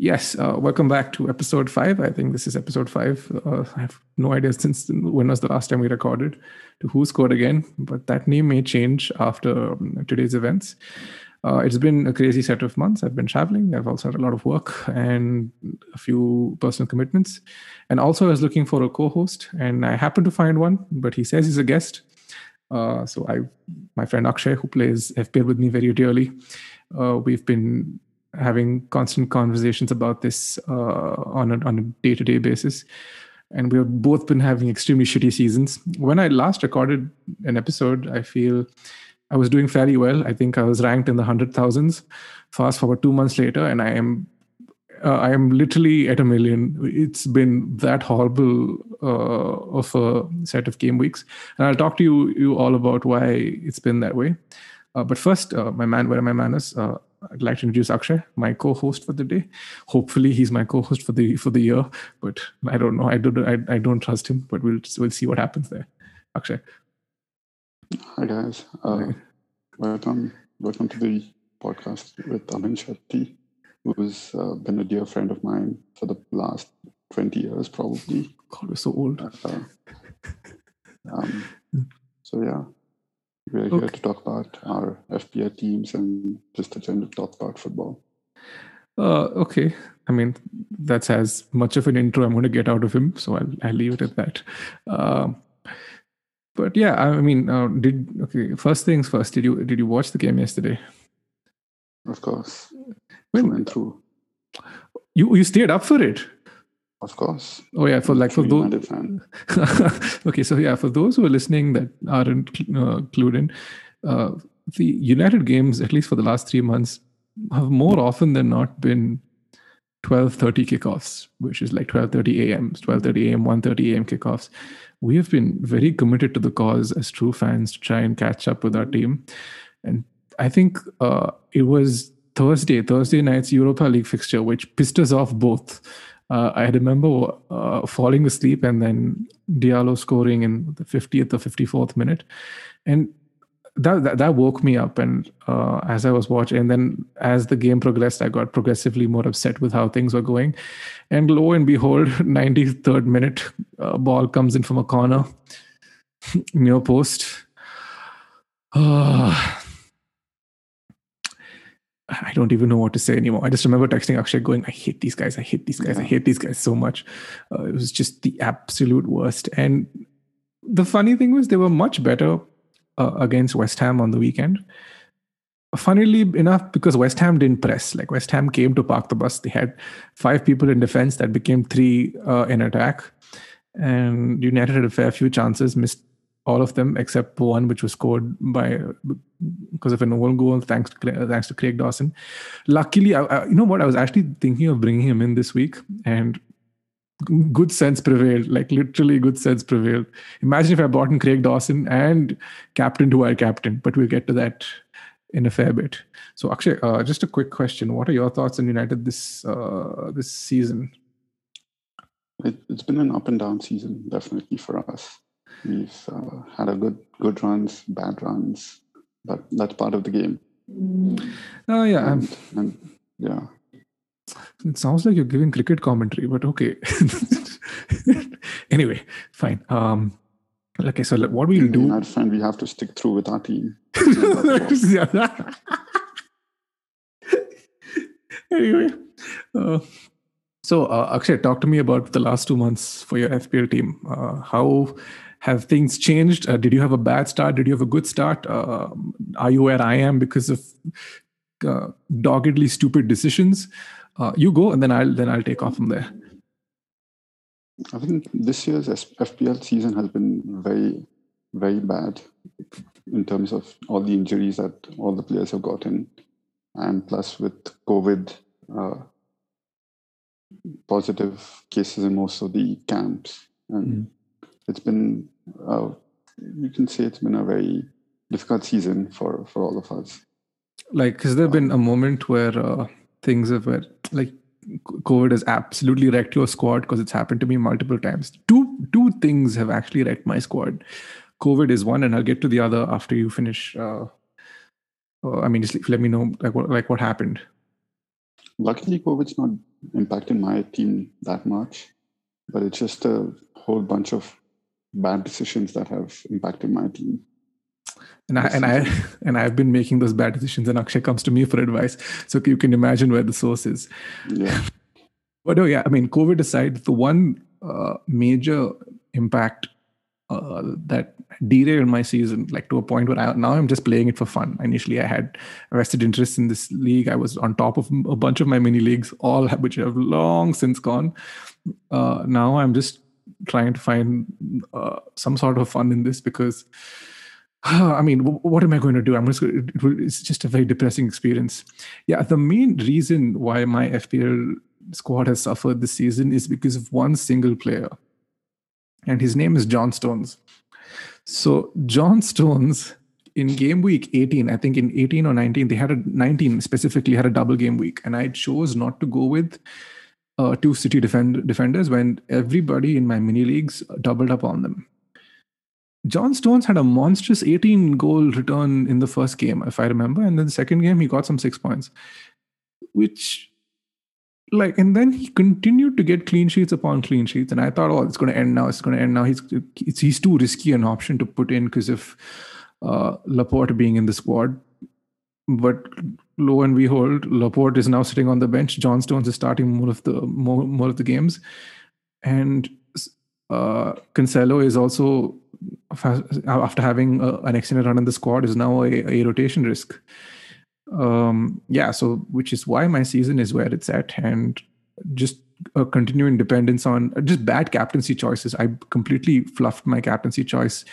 Yes, uh, welcome back to episode five. I think this is episode five. Uh, I have no idea since when was the last time we recorded to Who Scored Again, but that name may change after um, today's events. Uh, it's been a crazy set of months. I've been traveling. I've also had a lot of work and a few personal commitments. And also, I was looking for a co-host, and I happened to find one. But he says he's a guest. Uh, so I, my friend Akshay, who plays FPL with me very dearly, uh, we've been having constant conversations about this uh, on a, on a day-to-day basis. And we've both been having extremely shitty seasons. When i last recorded an episode i feel i was doing fairly well. I think i was ranked in the hundred thousands. Fast forward two months later and i am uh, i am literally at a million. It's been that horrible uh, of a set of game weeks. And i'll talk to you you all about why it's been that way. Uh, but first uh, my man where are my manners? Uh, I'd like to introduce Akshay, my co-host for the day. Hopefully, he's my co-host for the for the year, but I don't know. I don't I, I don't trust him, but we'll we'll see what happens there. Akshay. Hi guys. Uh, welcome welcome to the podcast with Amin Shetty, who's uh, been a dear friend of mine for the last twenty years, probably. God, we're so old. Uh, um, so yeah, we're okay. here to talk about our FPL teams and just a general talk about football. Uh, okay. I mean, that's as much of an intro I'm going to get out of him, so I'll, I'll leave it at that. Uh, but yeah, I mean, uh, did okay. First things first. Did you did you watch the game yesterday? Of course. When, and through. You you stayed up for it. Of course. Oh yeah, for like for those. okay, so yeah, for those who are listening that aren't uh, clued in, uh, the United games, at least for the last three months, have more often than not been 12:30 kickoffs, which is like 12:30 a.m., 12:30 a.m., 1:30 a.m. kickoffs. We have been very committed to the cause as true fans to try and catch up with our team, and I think uh, it was Thursday, Thursday night's Europa League fixture, which pissed us off both uh, I remember uh, falling asleep and then Diallo scoring in the 50th or 54th minute. And that, that, that woke me up. And uh, as I was watching, and then as the game progressed, I got progressively more upset with how things were going. And lo and behold, 93rd minute, uh, ball comes in from a corner near post. Uh, I don't even know what to say anymore. I just remember texting Akshay going, I hate these guys. I hate these guys. Yeah. I hate these guys so much. Uh, it was just the absolute worst. And the funny thing was, they were much better uh, against West Ham on the weekend. Funnily enough, because West Ham didn't press, like West Ham came to park the bus. They had five people in defense that became three uh, in attack. And United had a fair few chances, missed all of them except one which was scored by because of an own goal thanks to thanks to Craig Dawson. Luckily, I, I, you know what I was actually thinking of bringing him in this week, and good sense prevailed. Like literally, good sense prevailed. Imagine if I brought in Craig Dawson and captain to our captain, but we'll get to that in a fair bit. So, Akshay, uh, just a quick question: What are your thoughts on United this uh, this season? It, has been an up and down season, definitely for us. We've uh, had a good good runs, bad runs, but that's part of the game. Oh yeah, and, and, yeah. It sounds like you're giving cricket commentary, but okay. anyway, fine. Um, okay, so what we'll do. United fan, we have to stick through with our team. anyway, uh, so uh, Akshay, talk to me about the last two months for your FPL team. Uh, how have things changed? Uh, did you have a bad start? Did you have a good start? Uh, are you where I am because of uh, doggedly stupid decisions? Uh, you go, and then I'll then I'll take off from there. I think this year's FPL season has been very, very bad in terms of all the injuries that all the players have gotten, and plus with COVID, uh, positive cases in most of the camps, and mm it's been uh, you can say it's been a very difficult season for for all of us. Like has there been a moment where uh, things have been like covid has absolutely wrecked your squad? Because it's happened to me multiple times. Two two things have actually wrecked my squad. Covid is one and i'll get to the other after you finish uh, uh i mean just let me know like what like what happened. Luckily covid's not impacted my team that much, but it's just a whole bunch of bad decisions that have impacted my team. And I and I and I've been making those bad decisions, and Akshay comes to me for advice. So you can imagine where the source is. Yeah. But oh yeah, I mean, COVID aside, the one uh, major impact uh, that derailed my season, like to a point where I, now I'm just playing it for fun. Initially, I had vested interest in this league. I was on top of a bunch of my mini leagues, all which have long since gone. Uh, now I'm just trying to find uh, some sort of fun in this because I mean, what am I going to do? I'm just it's just a very depressing experience. Yeah, the main reason why my FPL squad has suffered this season is because of one single player, and his name is John Stones. So John Stones in game week 18, I think in 18 or 19, they had a 19 specifically had a double game week, and I chose not to go with uh, two City defend, defenders when everybody in my mini leagues doubled up on them. John Stones had a monstrous 18 goal return in the first game, if I remember. And then the second game, he got some six points, which, like, and then he continued to get clean sheets upon clean sheets. And I thought, oh, it's going to end now. It's going to end now. He's he's too risky an option to put in because of uh, Laporte being in the squad. But lo and behold, Laporte is now sitting on the bench. John Stones is starting more of the more, more of the games, and uh, Cancelo is also after having a, an extended run in the squad is now a, a rotation risk. Um, yeah, so which is why my season is where it's at, and just a continuing dependence on just bad captaincy choices. I completely fluffed my captaincy choice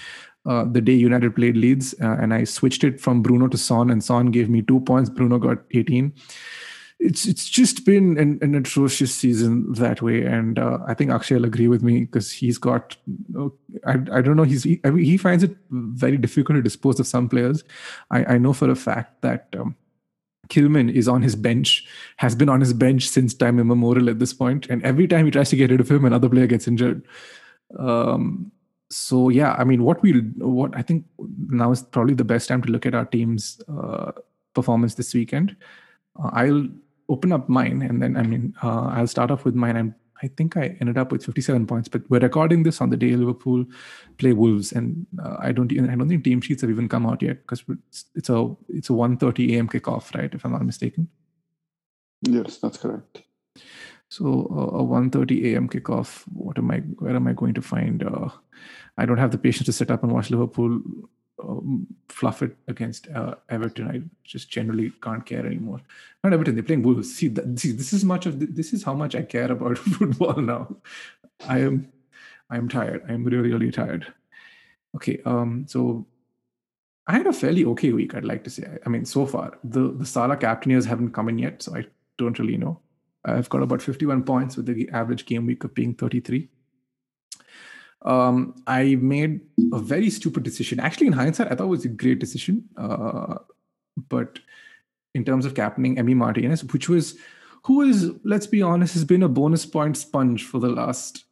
uh, the day United played Leeds, uh, and I switched it from Bruno to Son, and Son gave me two points. Bruno got 18 it's it's just been an, an atrocious season that way, and uh, I think Akshay will agree with me because he's got. Uh, I I don't know. He's he, I mean, he finds it very difficult to dispose of some players. I I know for a fact that. Um, Kilman is on his bench, has been on his bench since time immemorial at this point, and every time he tries to get rid of him, another player gets injured. Um, so yeah, I mean, what we what I think now is probably the best time to look at our team's uh, performance this weekend. Uh, I'll open up mine and then i mean uh, i'll start off with mine i'm I think I ended up with 57 points, but we're recording this on the day Liverpool play Wolves, and uh, I don't I don't think team sheets have even come out yet because it's, it's a it's a 1:30 a.m. kickoff, right? If I'm not mistaken. Yes, that's correct. So uh, a 1:30 a.m. kickoff. What am I? Where am I going to find? Uh, I don't have the patience to sit up and watch Liverpool um, fluff it against uh, Everton. I just generally can't care anymore. Not Everton. They're playing Wolves. See, that, see, this is much of this is how much I care about football now. I am, I am tired. I am really, really tired. Okay. Um. So, I had a fairly okay week. I'd like to say. I mean, so far the the Salah captaineers haven't come in yet, so I don't really know. I've got about 51 points with the average game week of being 33 um, I made a very stupid decision. Actually, in hindsight, I thought it was a great decision. Uh, but in terms of captaining Emi Martinez, which was, who is, let's be honest, has been a bonus point sponge for the last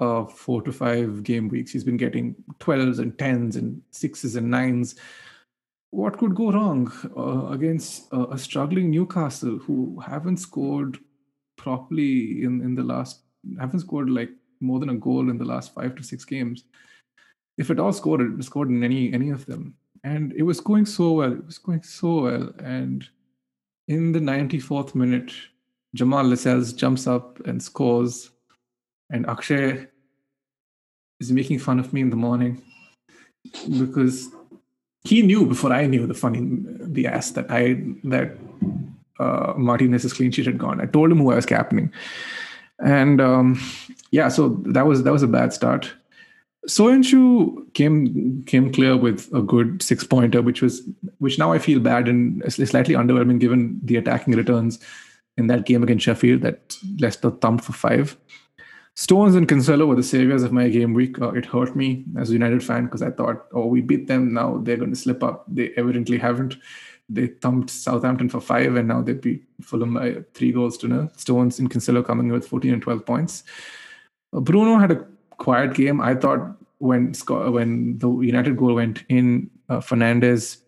uh, four to five game weeks. He's been getting 12s and 10s and sixes and nines. What could go wrong uh, against a struggling Newcastle who haven't scored properly in, in the last, haven't scored like more than a goal in the last five to six games. If it all scored, it scored in any any of them, and it was going so well. It was going so well, and in the 94th minute, Jamal Lascelles jumps up and scores, and Akshay is making fun of me in the morning because he knew before I knew the funny the ass that I that uh, Martinez's clean sheet had gone. I told him who I was captaining, and um, yeah, so that was that was a bad start. So Soyuncu came came clear with a good six pointer, which was which now I feel bad and slightly underwhelming given the attacking returns in that game against Sheffield that Leicester thumped for five. Stones and Cancelo were the saviors of my game week. Uh, it hurt me as a United fan because I thought, oh, we beat them. Now they're going to slip up. They evidently haven't. They thumped Southampton for five, and now they beat Fulham by three goals to nil. Stones and Cancelo coming in with 14 and 12 points. Uh, Bruno had a quiet game. I thought when when the United goal went in, uh, Fernandes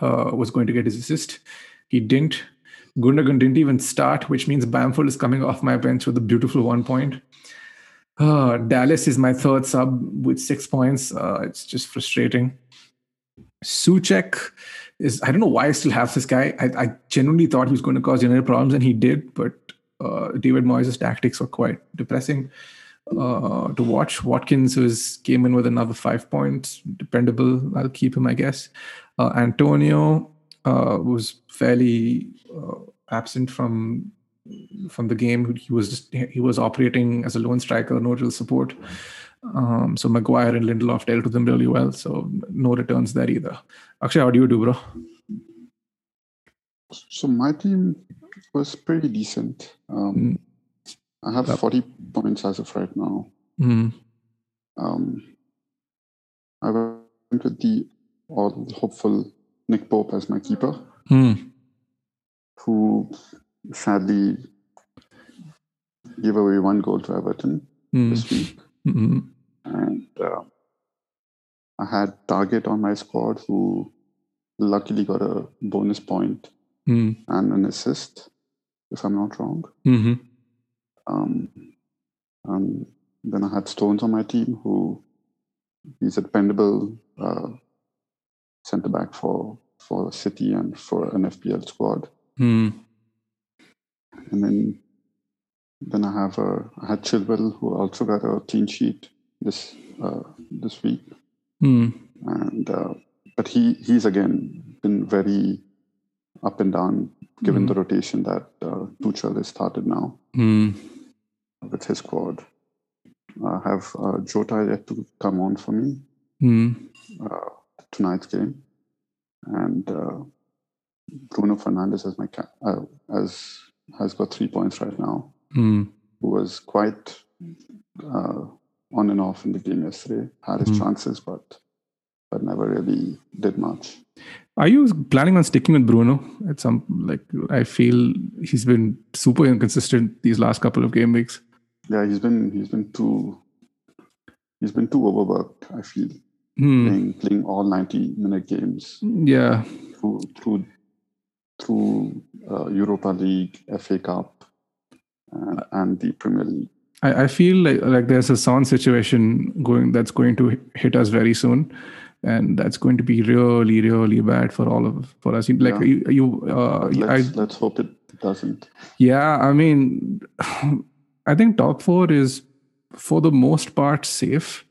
uh, was going to get his assist. He didn't. Gundogan didn't even start, which means Bamford is coming off my bench with a beautiful one point. Uh, Dallas is my third sub with six points. Uh, it's just frustrating. Soucek is, I don't know why I still have this guy. I, I genuinely thought he was going to cause United problems, and he did, but uh, David Moyes' tactics were quite depressing uh, to watch. Watkins was came in with another five points, dependable. I'll keep him, I guess. Uh, Antonio uh, was fairly uh, absent from from the game. He was just he was operating as a lone striker, no real support. Um, so Maguire and Lindelof dealt with them really well. So no returns there either. Actually, how do you do, bro? So my team was pretty decent. Um, mm. I have yep. 40 points as of right now. Mm. Um, I went with the all hopeful Nick Pope as my keeper, mm. who sadly gave away one goal to Everton mm. this week. Mm-hmm. And uh, I had Targett on my squad who luckily got a bonus point mm. and an assist, if I'm not wrong. Mm-hmm. Um, and then I had Stones on my team who he's a dependable uh, centre back for for City and for an FPL squad. Mm. And then then I have uh, I had Chilwell who also got a clean sheet this uh, this week, mm. and uh, but he he's again been very up and down given mm. the rotation that uh, Tuchel has started now mm. with his squad. I have uh, Jota yet to come on for me mm. uh, tonight's game, and uh, Bruno Fernandes as my ca- uh, as has got three points right now. Mm. Who was quite uh, on and off in the game yesterday. Had his mm. chances, but but never really did much. Are you planning on sticking with Bruno at some like I feel he's been super inconsistent these last couple of game weeks. Yeah, he's been he's been too he's been too overworked, I feel. Hmm. Playing, playing all 90 minute games. Yeah. Through through through uh, Europa League, FA Cup, and, and the Premier League. I, I feel like like there's a Son situation going that's going to hit us very soon, and that's going to be really really bad for all of for us. Like yeah. you, you uh, let's, I, let's hope it doesn't. Yeah, I mean, I think top four is for the most part safe.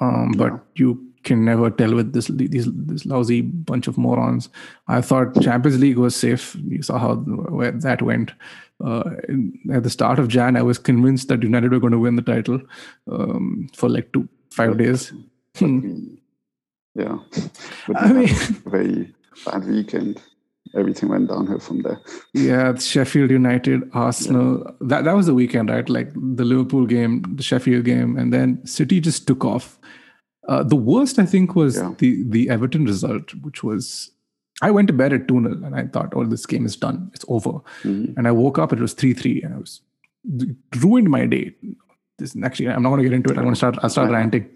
Um, but yeah. you can never tell with this these this lousy bunch of morons. I thought Champions League was safe. You saw how where that went. Uh, at the start of Jan, I was convinced that United were going to win the title um, for like two five days. yeah, but I mean, very bad weekend. Everything went downhill from there. Yeah, Sheffield United, Arsenal. Yeah. That that was the weekend, right? Like the Liverpool game, the Sheffield game, and then City just took off uh, the worst, I think, was yeah. the the Everton result, which was I went to bed at 2 0 and I thought, oh, this game is done. It's over. Mm-hmm. And I woke up, it was 3 3, and I was ruined my day. This actually, I'm not going to get into it. I'm going to start, I'll start ranting.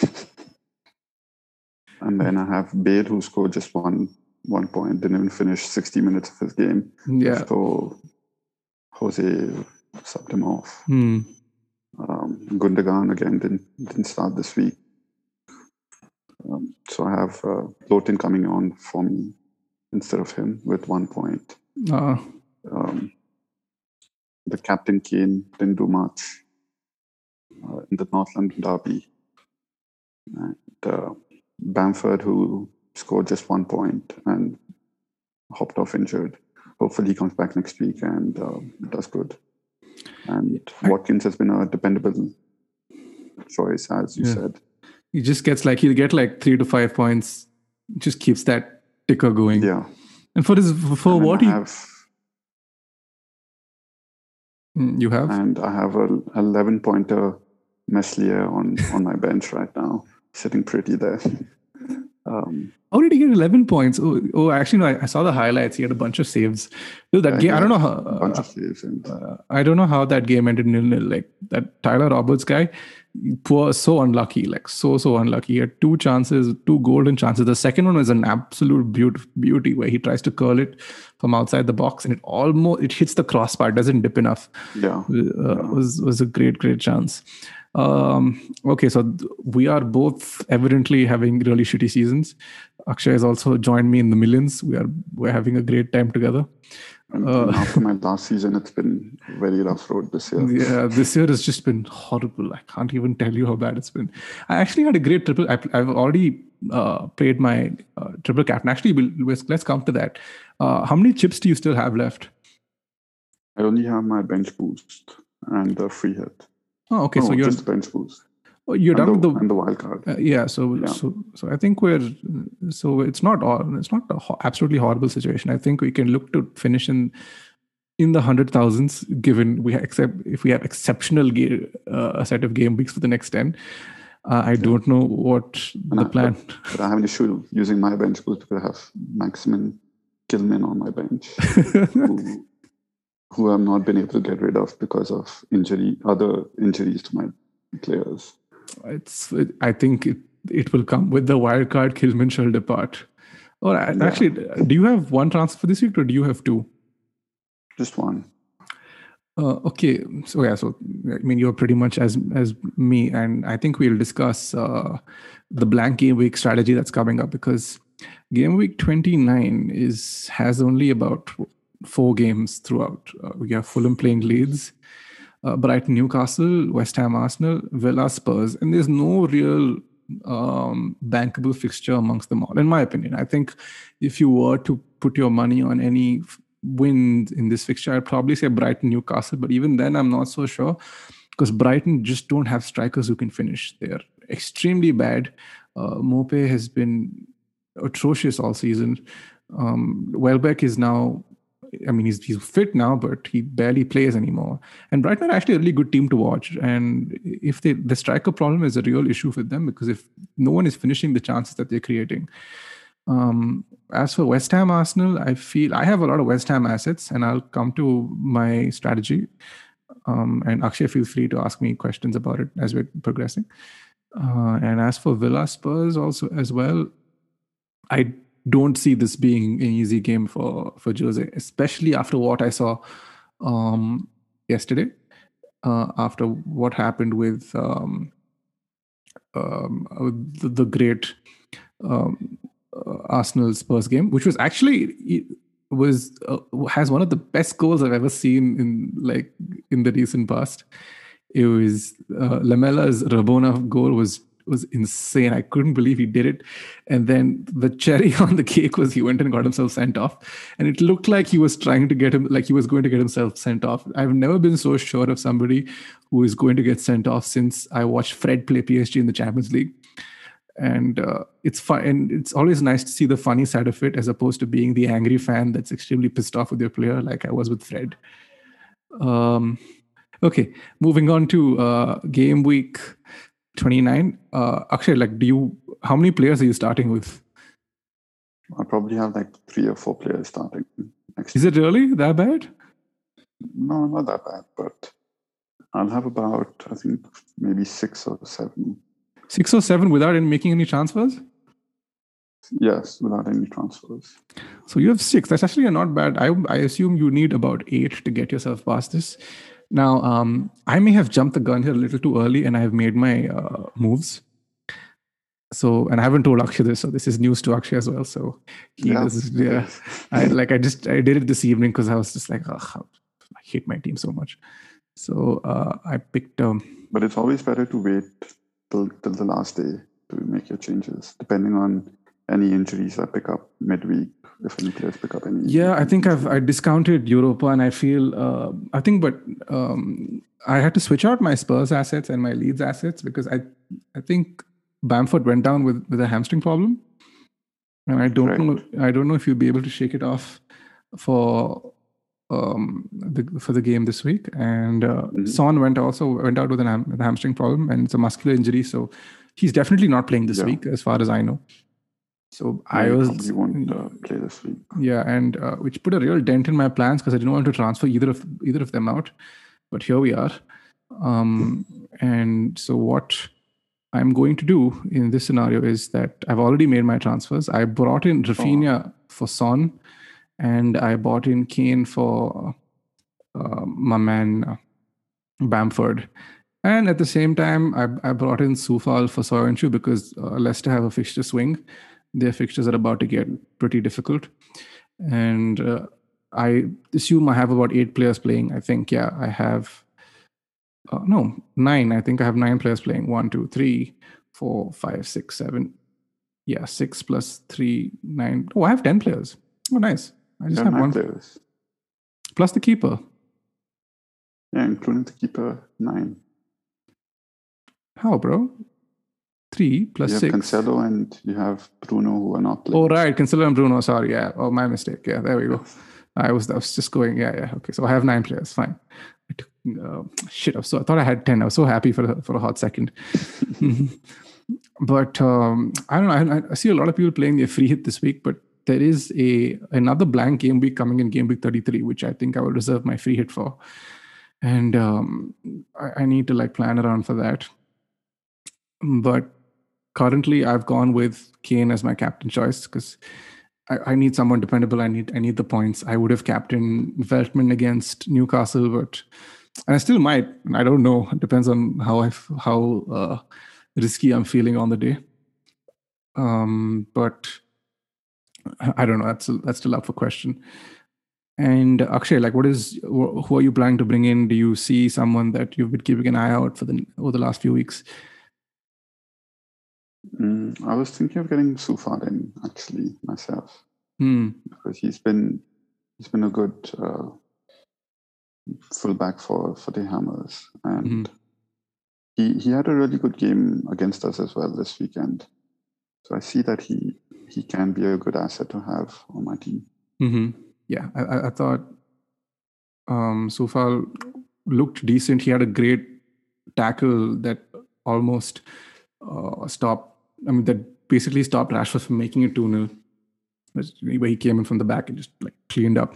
and then I have Bale, who scored just one one point, didn't even finish 60 minutes of his game. Yeah. So Jose subbed him off. Hmm. Um, Gundogan again didn't didn't start this week. Um, so I have uh, Lowton coming on for me instead of him with one point. Uh. Um, the captain Kane didn't do much uh, in the North London derby. And uh, Bamford, who scored just one point and hopped off injured. Hopefully, he comes back next week and uh, does good. And Watkins has been a dependable choice, as you yeah. said. He just gets like he'll get like three to five points, just keeps that ticker going. Yeah. And for his for and what he have, hmm, you have, and I have a eleven pointer Meslier on on my bench right now, sitting pretty there. Um, how did he get 11 points? Oh, oh actually, no, I, I, saw the highlights. He had a bunch of saves. Dude, that yeah, game, I don't know how. Bunch uh, of saves. And, uh, I don't know how that game ended nil nil. Like that Tyler Roberts guy, poor, so unlucky, like so so unlucky. He had two chances, two golden chances. The second one was an absolute beauty, beauty where he tries to curl it from outside the box, and it almost it hits the crossbar, doesn't dip enough. Yeah, uh, yeah. was was a great great chance. Um, okay, so we are both evidently having really shitty seasons. Akshay has also joined me in the millions. We are we're having a great time together. Uh, after my last season, it's been very rough road this year. Yeah, this year has just been horrible. I can't even tell you how bad it's been. I actually had a great triple. I, have already uh, played my uh, triple captain. Actually, we'll, let's come to that. Uh, how many chips do you still have left? I only have my bench boost and the free hit. Oh, okay. No, so you're just bench boost. Oh, you're and done the, with the and the wild card. uh, yeah. So Yeah. so so I think we're so it's not all it's not a ho- absolutely horrible situation. I think we can look to finish in in the hundred thousands, given we accept if we have exceptional ga- uh, a set of game weeks for the next ten. Uh, I don't know what And the I- plan. But I have an issue using my bench boost because I have Maximin Gilman on my bench, who, who I've not been able to get rid of because of injury, other injuries to my players. it's I think it, it will come with the wild card. Kilman shall depart. Or a- Yeah. actually, do you have one transfer this week, or do you have two? Just one. Uh, okay, so yeah, so I mean, you're pretty much as as me, and I think we'll discuss uh, the blank game week strategy that's coming up because game week 29 is has only about four games throughout. Uh, we have Fulham playing Leeds, uh, Brighton, Newcastle, West Ham, Arsenal, Villa, Spurs, and there's no real um, bankable fixture amongst them all. In my opinion, I think if you were to put your money on any f- win in this fixture, I'd probably say Brighton, Newcastle. But even then, I'm not so sure because Brighton just don't have strikers who can finish. They're extremely bad. Uh, Maupay has been atrocious all season. Um, Welbeck is now, I mean, he's, he's fit now, but he barely plays anymore. And Brighton are actually a really good team to watch. And if they, the striker problem is a real issue for them because if no one is finishing the chances that they're creating. Um, as for West Ham Arsenal, I feel I have a lot of West Ham assets, and I'll come to my strategy. Um, and Akshay, feel free to ask me questions about it as we're progressing. Uh, and as for Villa Spurs, also as well, I don't see this being an easy game for for Jose, especially after what I saw um, yesterday. Uh, after what happened with um, um, the, the great um, uh, Arsenal Spurs game, which was actually was uh, has one of the best goals I've ever seen in like in the recent past. It was uh, Lamela's Rabona goal was was insane. I couldn't believe he did it. And then the cherry on the cake was he went and got himself sent off. And it looked like he was trying to get him, like he was going to get himself sent off. I've never been so sure of somebody who is going to get sent off since I watched Fred play PSG in the Champions League. And uh, it's fun, and it's always nice to see the funny side of it, as opposed to being the angry fan that's extremely pissed off with your player, like I was with Fred. Um, okay, moving on to uh, game week 29 uh akshay like do you how many players are you starting with I probably have like three or four players starting next. is it really that bad No, not that bad, but I'll have about I think maybe six or seven. six or seven without any, making any transfers Yes, without any transfers. so you have six that's actually not bad i i assume you need about eight to get yourself past this now um i may have jumped the gun here a little too early and i have made my uh, moves so and i haven't told akshay this so this is news to akshay as well so he Yeah, it yeah. I like I just I did it this evening because I was just like Ugh, I hate my team so much. So uh, I picked um But it's always better to wait till, till the last day to make your changes, depending on any injuries that pick up midweek. If any players pick up any. yeah I think I've I discounted Europa and I feel uh, I think but um I had to switch out my Spurs assets and my Leeds assets because I I think Bamford went down with with a hamstring problem and I don't Right. know I don't know if you'll be able to shake it off for um the, for the game this week and uh, Mhm. Son went also went out with an ham, a hamstring problem and it's a muscular injury so he's definitely not playing this Yeah. week as far as I know so Yeah, I was won't uh, play this week. yeah, and uh, which put a real dent in my plans because I didn't want to transfer either of either of them out. But here we are. Um, and so what I'm going to do in this scenario is that I've already made my transfers. I brought in Raphinha oh. for Son, and I bought in Kane for uh, my man uh, Bamford. And at the same time, I, I brought in Coufal for Soyuncu because uh, Leicester have a fixture swing. Their fixtures are about to get pretty difficult. And uh, I assume I have about eight players playing. I think, yeah, I have, uh, no, nine. I think I have nine players playing. One, two, three, four, five, six, seven. Yeah, six plus three, nine. Oh, I have 10 players. Oh, nice. I just have one. Players. Plus the keeper. Yeah, including the keeper, nine. How, bro? Three plus you have six. Cancelo and you have Bruno who are not playing. Oh, right. Cancelo and Bruno. Sorry. Yeah. Oh, my mistake. Yeah, there we go. I was I was just going, yeah, yeah. Okay. So I have nine players. Fine. I took, uh, shit. I, so, I thought I had 10. I was so happy for, for a hot second. but um, I don't know. I, I see a lot of people playing their free hit this week, but there is a another blank game week coming in game week 33 which i think i will reserve my free hit for and um, I, I, need to like plan around for that but currently I've gone with Kane as my captain choice because I, I, need someone dependable. I need I need the points. I would have captained Veltman against Newcastle, but and I still might. I don't know. It depends on how I how uh, risky I'm feeling on the day. Um, but I don't know. That's that's still up for question. And Akshay, like, what is who are you planning to bring in? Do you see someone that you've been keeping an eye out for the over the last few weeks? Mm, I was thinking of getting in actually myself mm. because he's been he's been a good uh, fullback for for the Hammers, and mm. he he had a really good game against us as well this weekend. So I see that he he can be a good asset to have on my team. Mm-hmm. Yeah, I, I thought um, Coufal looked decent. He had a great tackle that almost uh, stopped I mean, that basically stopped Rashford from making it 2 0. Where he came in from the back and just like cleaned up.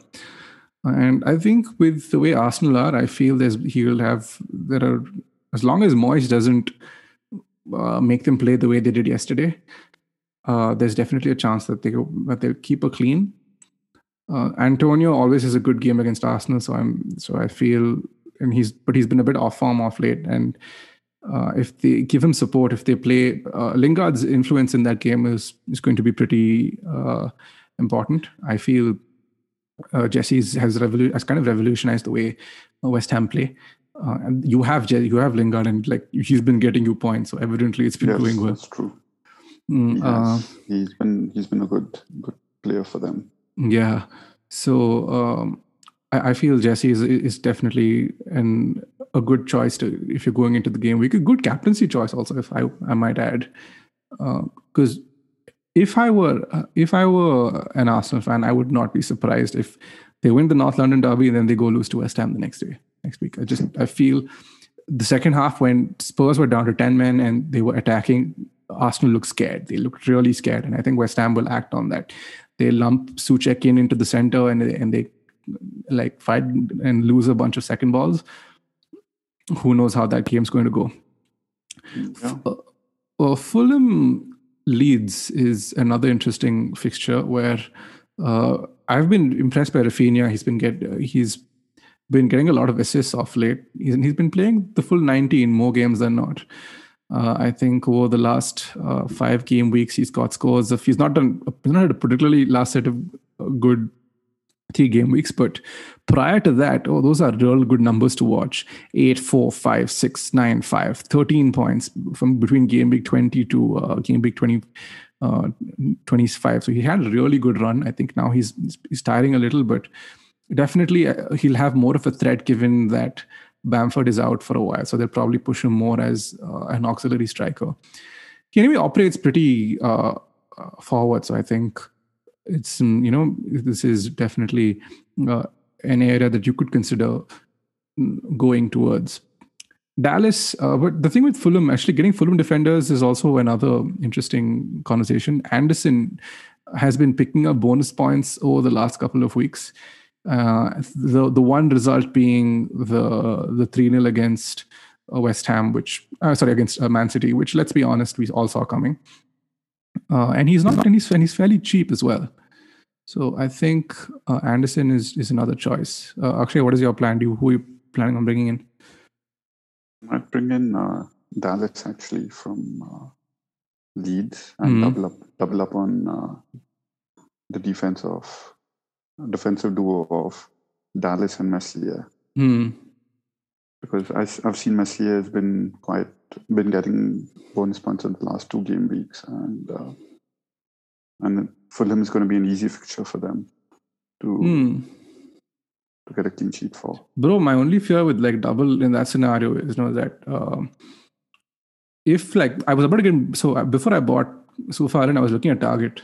And I think with the way Arsenal are, I feel there's he'll have there are as long as Moyes doesn't uh, make them play the way they did yesterday, uh, there's definitely a chance that they that they'll keep a clean. Uh, Antonio always has a good game against Arsenal, so I'm so I feel and he's but he's been a bit off form off late, and uh, if they give him support, if they play, uh, Lingard's influence in that game is is going to be pretty uh, important. I feel uh, Jesse's has revolu- has kind of revolutionized the way West Ham play. Uh, and you have you have Lingard, and like he's been getting you points, so evidently it's been yes, going well. That's true. Mm, he uh, he's been he's been a good good player for them. Yeah. So um, I, I feel Jesse is is definitely an a good choice to if you're going into the game week. A good captaincy choice also, if I I might add, because. Uh, if I were uh, if I were an Arsenal fan, I would not be surprised if they win the North London derby and then they go lose to West Ham the next day, next week. I just I feel the second half when Spurs were down to ten men and they were attacking, Arsenal looked scared. They looked really scared, and I think West Ham will act on that. They lump Soucek in into the center and and they like fight and lose a bunch of second balls who knows how that game's going to go. Yeah. Uh, uh, Fulham Leeds is another interesting fixture where uh, I've been impressed by Raphinha. He's been get he's been getting a lot of assists off late. He's, he's been playing the full 90 in more games than not. Uh, I think over the last uh, five game weeks, he's got scores of he's not done he's not had a particularly last set of uh, good three game weeks. But prior to that, oh, those are real good numbers to watch 8, 4, 5, 6, 9, 5, 13 points from between game week 20 to uh, game week 20. Uh, 25 so he had a really good run i think now he's he's tiring a little but definitely uh, he'll have more of a threat given that bamford is out for a while so they'll probably push him more as uh, an auxiliary striker he anyway operates pretty uh, uh, forward so i think it's mm, you know this is definitely uh, an area that you could consider mm, going towards Dallas, uh, but the thing with Fulham, actually getting Fulham defenders is also another interesting conversation. Andersen has been picking up bonus points over the last couple of weeks. Uh, the the one result being the the three 0 against uh, West Ham, which uh, sorry against uh, Man City, which let's be honest, we all saw coming. Uh, and he's not and he's and he's fairly cheap as well. So I think uh, Andersen is is another choice. Uh, Akshay, what is your plan? Do you, who are you planning on bringing in? I bring in uh, Dallas actually from uh, Leeds and Mhm. double up double up on uh, the defense of defensive duo of Dallas and Meslier Hmm. Because I, have seen Meslier has been quite been getting bonus points in the last two game weeks and uh, and Fulham is going to be an easy fixture for them to Hmm. to get a clean sheet for. Bro, my only fear with like double in that scenario is you know that um, if like I was about to get so uh, before I bought Sufarin, I was looking at Targett,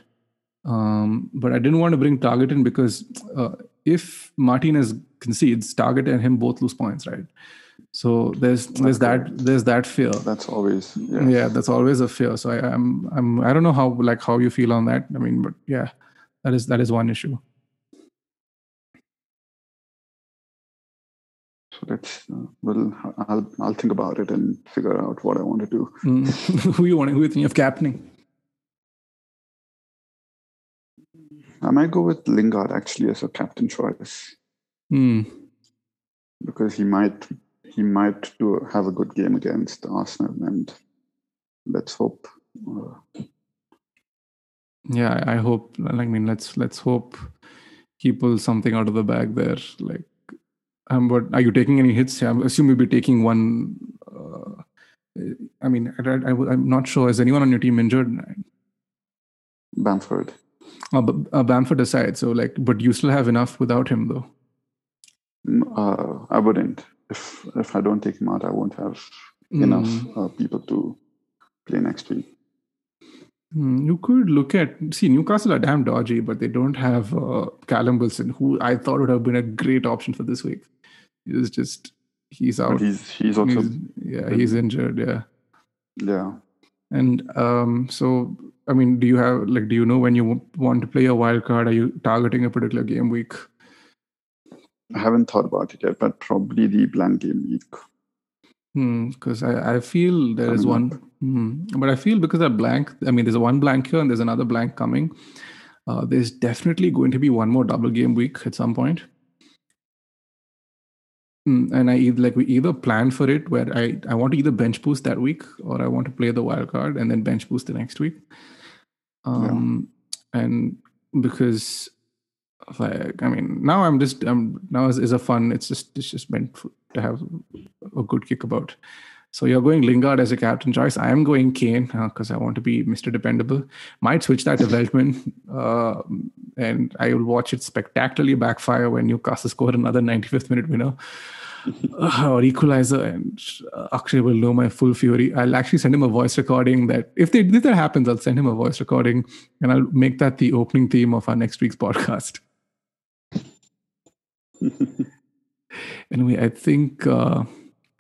um, but I didn't want to bring Targett in because uh, if Martinez concedes, Targett and him both lose points, right? So there's there's that there's that fear. That's always yes. Yeah, that's always a fear. So I, I'm I'm I don't know how like how you feel on that. I mean, but yeah, that is that is one issue. So let's uh, well I'll I'll think about it and figure out what I want to do. Mm. who you want? Who you think of captaining? I might go with Lingard actually as a captain choice Hmm. because he might he might do have a good game against Arsenal and let's hope. Uh, yeah i hope i mean let's let's hope he pulls something out of the bag there like um but are you taking any hits i assume you'll be taking one uh, i mean I, i'm not sure is anyone on your team injured Bamford. uh, but, uh, bamford aside so like but you still have enough without him though Mm, Uh, I wouldn't if if I don't take him out. I won't have enough Mm. uh, people to play next week. Hmm, You could look at see Newcastle are damn dodgy, but they don't have uh, Callum Wilson, who I thought would have been a great option for this week. He was just he's out. But he's he's also He's- yeah, he's injured. Yeah, yeah. and um, so I mean, do you have like do you know when you want to play a wild card? Are you targeting a particular game week? I haven't thought about it yet, but probably the blank game week. Because I, I feel there is one, hmm, but I feel because they're blank. I mean, there's one blank here and there's another blank coming. Uh, there's definitely going to be one more double game week at some point. Mm, and I either like we either plan for it where I, I want to either bench boost that week or I want to play the wild card and then bench boost the next week. Um, and because like I mean now I'm just I'm now is, is a fun it's just it's just meant for, to have a good kick about. So you're going Lingard as a captain choice. I am going Kane because I want to be Mr. Dependable. Might switch that to uh, and I will watch it spectacularly backfire when Newcastle score another 95th minute winner uh, or equalizer, and uh, Akshay will know my full fury. I'll actually send him a voice recording. That if, they, if that happens, I'll send him a voice recording, and I'll make that the opening theme of our next week's podcast. anyway, I think uh,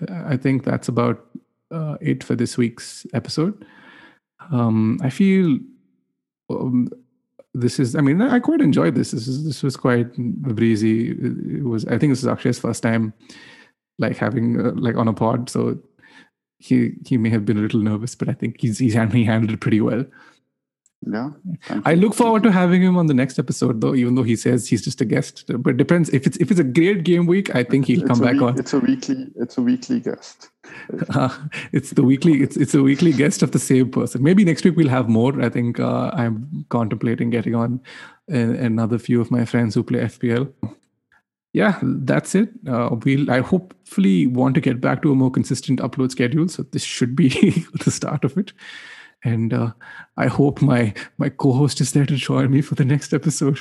I think that's about uh, it for this week's episode. Um, I feel um, this is. I mean, I quite enjoyed this. This is this was quite breezy. It was. I think this is Akshay's first time, like having uh, like on a pod. So he he may have been a little nervous, but I think he's he's hand- he handled it pretty well. Yeah. I look forward to having him on the next episode, though. Even though he says he's just a guest, but it depends if it's if it's a great game week. I think he'll It's come back week- on. It's a weekly. It's a weekly guest. Uh, it's the weekly. It's it's a weekly guest of the same person. Maybe next week we'll have more. I think uh, I'm contemplating getting on a, another few of my friends who play FPL. Yeah, that's it. Uh, we'll. I hopefully want to get back to a more consistent upload schedule. So this should be the start of it. And uh, I hope my my co-host is there to join me for the next episode.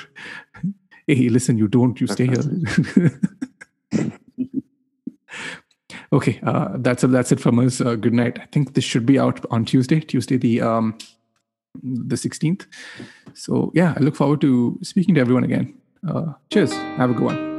hey, listen, you don't. You stay here. okay, uh, that's that's it from us. Uh, good night. I think this should be out on Tuesday. Tuesday the um the sixteenth. So yeah, I look forward to speaking to everyone again. Uh, cheers. Have a good one.